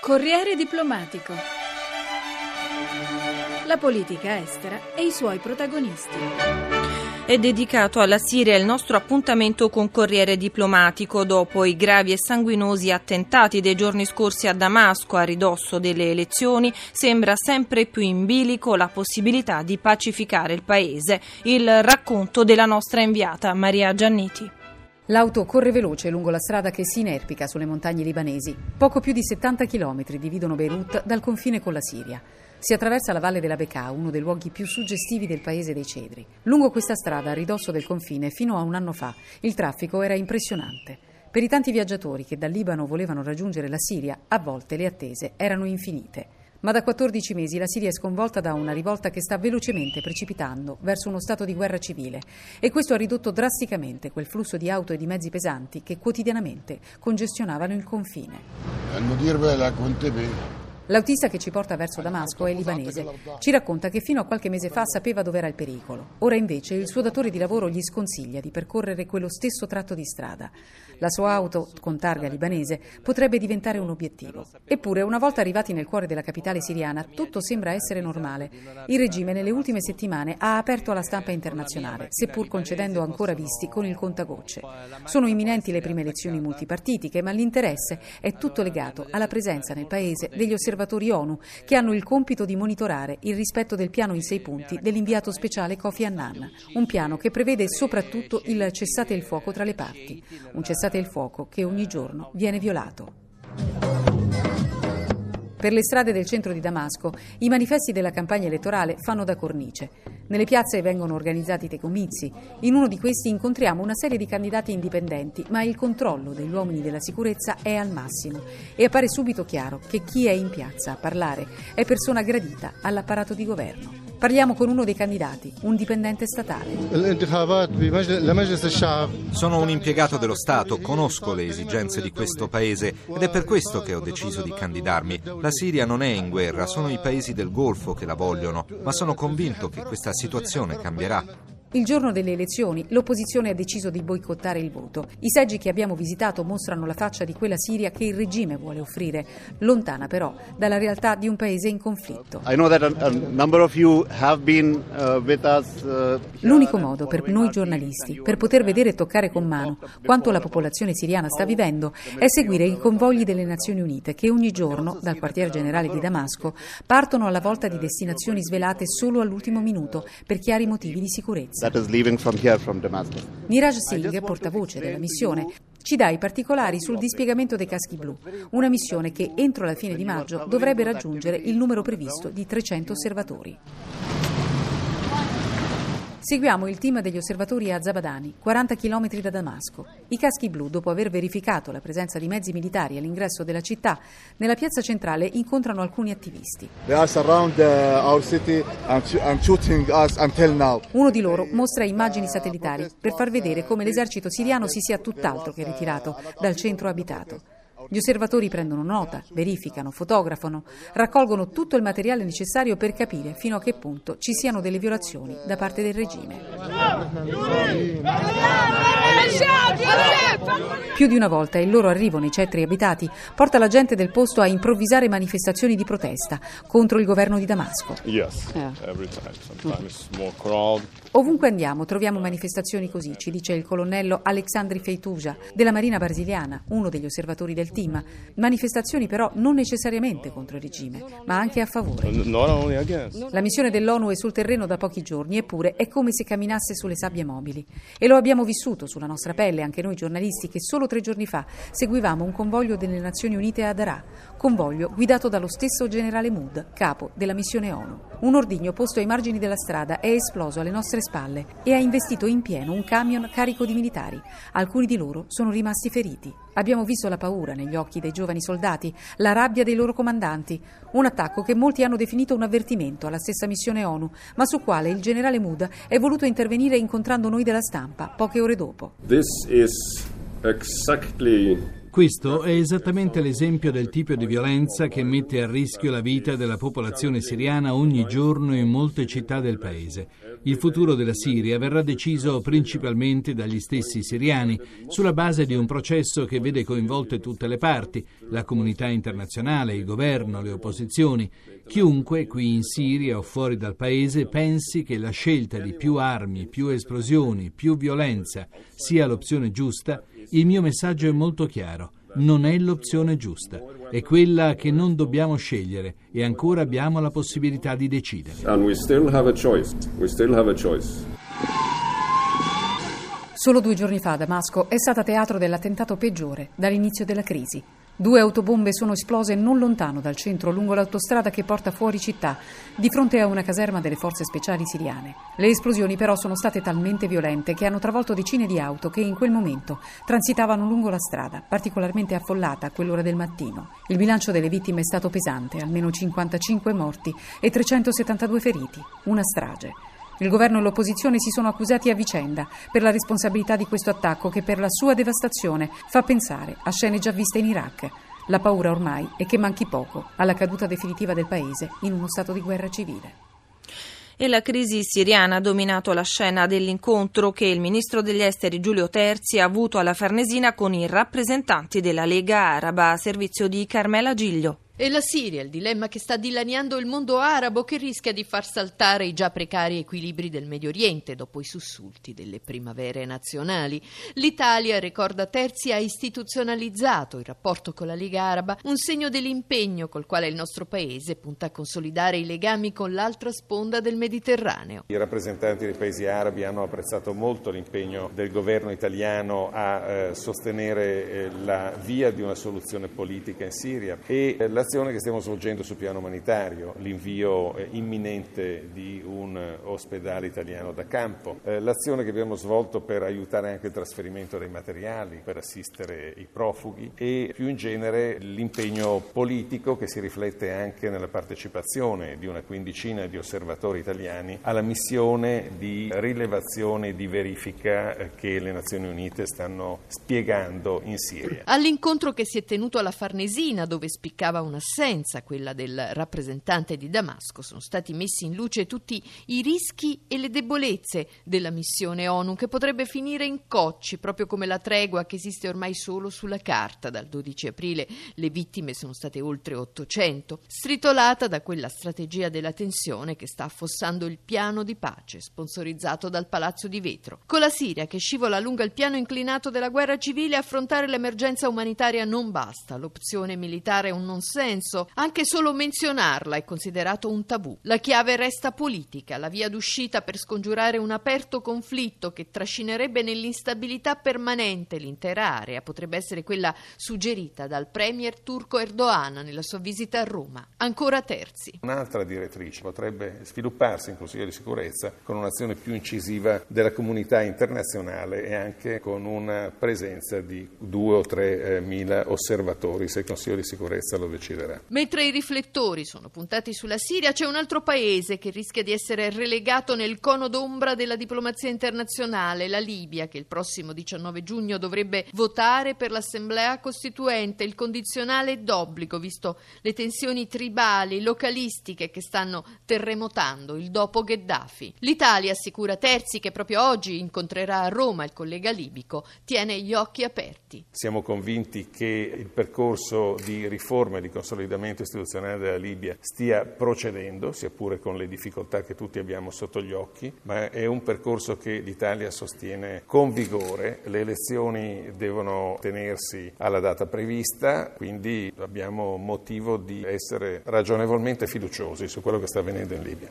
Corriere diplomatico. La politica estera e i suoi protagonisti. È dedicato alla Siria il nostro appuntamento con Corriere Diplomatico dopo i gravi e sanguinosi attentati dei giorni scorsi a Damasco a ridosso delle elezioni sembra sempre più in bilico la possibilità di pacificare il paese. Il racconto della nostra inviata Maria Gianniti. L'auto corre veloce lungo la strada che si inerpica sulle montagne libanesi. Poco più di 70 km dividono Beirut dal confine con la Siria. Si attraversa la valle della Bekaa, uno dei luoghi più suggestivi del paese dei cedri. Lungo questa strada, a ridosso del confine, fino a un anno fa, il traffico era impressionante. Per i tanti viaggiatori che dal Libano volevano raggiungere la Siria, a volte le attese erano infinite. Ma da 14 mesi la Siria è sconvolta da una rivolta che sta velocemente precipitando verso uno stato di guerra civile e questo ha ridotto drasticamente quel flusso di auto e di mezzi pesanti che quotidianamente congestionavano il confine. L'autista che ci porta verso Damasco è libanese. Ci racconta che fino a qualche mese fa sapeva dove era il pericolo. Ora invece il suo datore di lavoro gli sconsiglia di percorrere quello stesso tratto di strada. La sua auto, con targa libanese, potrebbe diventare un obiettivo. Eppure, una volta arrivati nel cuore della capitale siriana, tutto sembra essere normale. Il regime nelle ultime settimane ha aperto alla stampa internazionale, seppur concedendo ancora visti con il contagocce. Sono imminenti le prime elezioni multipartitiche, ma l'interesse è tutto legato alla presenza nel paese degli osservatori osservatori ONU che hanno il compito di monitorare il rispetto del piano in sei punti dell'inviato speciale Kofi Annan, un piano che prevede soprattutto il cessate il fuoco tra le parti, un cessate il fuoco che ogni giorno viene violato. Per le strade del centro di Damasco i manifesti della campagna elettorale fanno da cornice. Nelle piazze vengono organizzati dei comizi. In uno di questi incontriamo una serie di candidati indipendenti, ma il controllo degli uomini della sicurezza è al massimo e appare subito chiaro che chi è in piazza a parlare è persona gradita all'apparato di governo. Parliamo con uno dei candidati, un dipendente statale. Sono un impiegato dello Stato, conosco le esigenze di questo paese ed è per questo che ho deciso di candidarmi. La Siria non è in guerra, sono i paesi del Golfo che la vogliono, ma sono convinto che questa situazione cambierà. Il giorno delle elezioni l'opposizione ha deciso di boicottare il voto. I seggi che abbiamo visitato mostrano la faccia di quella Siria che il regime vuole offrire, lontana però dalla realtà di un paese in conflitto. Uh, uh, L'unico modo per noi giornalisti per poter vedere e toccare con mano quanto la popolazione siriana sta vivendo è seguire i convogli delle Nazioni Unite che ogni giorno dal quartier generale di Damasco partono alla volta di destinazioni svelate solo all'ultimo minuto per chiari motivi di sicurezza Niraj Singh, portavoce della missione, ci dà i particolari sul dispiegamento dei caschi blu, una missione che entro la fine di maggio dovrebbe raggiungere il numero previsto di 300 osservatori. Seguiamo il team degli osservatori a Zabadani, 40 km da Damasco. I caschi blu, dopo aver verificato la presenza di mezzi militari all'ingresso della città, nella piazza centrale incontrano alcuni attivisti. Uh, Uno di loro mostra immagini satellitari per far vedere come l'esercito siriano si sia tutt'altro che ritirato dal centro abitato. Gli osservatori prendono nota, verificano, fotografano, raccolgono tutto il materiale necessario per capire fino a che punto ci siano delle violazioni da parte del regime. Più di una volta il loro arrivo nei centri abitati porta la gente del posto a improvvisare manifestazioni di protesta contro il governo di Damasco. Ovunque andiamo troviamo manifestazioni così, ci dice il colonnello Alexandri Feituja della Marina brasiliana, uno degli osservatori del team. Manifestazioni però non necessariamente contro il regime, ma anche a favore. La missione dell'ONU è sul terreno da pochi giorni, eppure è come se camminasse sulle sabbie mobili. E lo abbiamo vissuto sulla nostra pelle, anche noi giornalisti, che solo tre giorni fa seguivamo un convoglio delle Nazioni Unite a Daraa, convoglio guidato dallo stesso generale Mood, capo della missione ONU. Un ordigno posto ai margini della strada è esploso alle nostre spalle e ha investito in pieno un camion carico di militari. Alcuni di loro sono rimasti feriti. Abbiamo visto la paura negli occhi dei giovani soldati, la rabbia dei loro comandanti. Un attacco che molti hanno definito un avvertimento alla stessa missione ONU, ma sul quale il generale Mood è voluto intervenire incontrando noi della stampa poche ore dopo. This is exactly Questo è esattamente l'esempio del tipo di violenza che mette a rischio la vita della popolazione siriana ogni giorno in molte città del paese. Il futuro della Siria verrà deciso principalmente dagli stessi siriani, sulla base di un processo che vede coinvolte tutte le parti, la comunità internazionale, il governo, le opposizioni. Chiunque qui in Siria o fuori dal paese pensi che la scelta di più armi, più esplosioni, più violenza sia l'opzione giusta, il mio messaggio è molto chiaro. Non è l'opzione giusta, è quella che non dobbiamo scegliere e ancora abbiamo la possibilità di decidere. Solo due giorni fa Damasco è stata teatro dell'attentato peggiore dall'inizio della crisi. Due autobombe sono esplose non lontano dal centro, lungo l'autostrada che porta fuori città, di fronte a una caserma delle forze speciali siriane. Le esplosioni però sono state talmente violente che hanno travolto decine di auto che in quel momento transitavano lungo la strada, particolarmente affollata a quell'ora del mattino. Il bilancio delle vittime è stato pesante, almeno 55 morti e 372 feriti, una strage. Il governo e l'opposizione si sono accusati a vicenda per la responsabilità di questo attacco che per la sua devastazione fa pensare a scene già viste in Iraq. La paura ormai è che manchi poco alla caduta definitiva del paese in uno stato di guerra civile e la crisi siriana ha dominato la scena dell'incontro che il ministro degli esteri Giulio Terzi ha avuto alla Farnesina con i rappresentanti della Lega Araba a servizio di Carmela Giglio. E la Siria, il dilemma che sta dilaniando il mondo arabo che rischia di far saltare i già precari equilibri del Medio Oriente dopo i sussulti delle primavere nazionali. L'Italia, ricorda Terzi, ha istituzionalizzato il rapporto con la Lega Araba, un segno dell'impegno col quale il nostro paese punta a consolidare i legami con l'altra sponda del Mediterraneo. I rappresentanti dei paesi arabi hanno apprezzato molto l'impegno del governo italiano a eh, sostenere eh, la via di una soluzione politica in Siria e eh, la l'azione che stiamo svolgendo sul piano umanitario, l'invio eh, imminente di un eh, ospedale italiano da campo, eh, l'azione che abbiamo svolto per aiutare anche il trasferimento dei materiali, per assistere i profughi e più in genere l'impegno politico che si riflette anche nella partecipazione di una quindicina di osservatori italiani alla missione di rilevazione e di verifica che le Nazioni Unite stanno spiegando in Siria. All'incontro che si è tenuto alla Farnesina, dove spiccava una assenza, quella del rappresentante di Damasco, sono stati messi in luce tutti i rischi e le debolezze della missione ONU che potrebbe finire in cocci, proprio come la tregua che esiste ormai solo sulla carta. Dal 12 aprile le vittime sono state oltre 800, stritolata da quella strategia della tensione che sta affossando il piano di pace sponsorizzato dal Palazzo di Vetro. Con la Siria che scivola lungo il piano inclinato della guerra civile, affrontare l'emergenza umanitaria non basta. L'opzione militare è un non senso senso, anche solo menzionarla è considerato un tabù. La chiave resta politica, la via d'uscita per scongiurare un aperto conflitto che trascinerebbe nell'instabilità permanente l'intera area potrebbe essere quella suggerita dal premier turco Erdogan nella sua visita a Roma. Ancora terzi. Un'altra direttrice potrebbe svilupparsi in Consiglio di sicurezza con un'azione più incisiva della comunità internazionale e anche con una presenza di due o tre eh, mila osservatori se il Consiglio di sicurezza lo decide succederà. Mentre i riflettori sono puntati sulla Siria, c'è un altro paese che rischia di essere relegato nel cono d'ombra della diplomazia internazionale, la Libia, che il prossimo 19 giugno dovrebbe votare per l'Assemblea Costituente, il condizionale d'obbligo, visto le tensioni tribali, localistiche che stanno terremotando il dopo Gheddafi. L'Italia, assicura Terzi, che proprio oggi incontrerà a Roma il collega libico, tiene gli occhi aperti. Siamo convinti che il percorso di riforma e di consolidamento istituzionale della Libia stia procedendo, sia pure con le difficoltà che tutti abbiamo sotto gli occhi, ma è un percorso che l'Italia sostiene con vigore. Le elezioni devono tenersi alla data prevista, quindi abbiamo motivo di essere ragionevolmente fiduciosi su quello che sta avvenendo in Libia.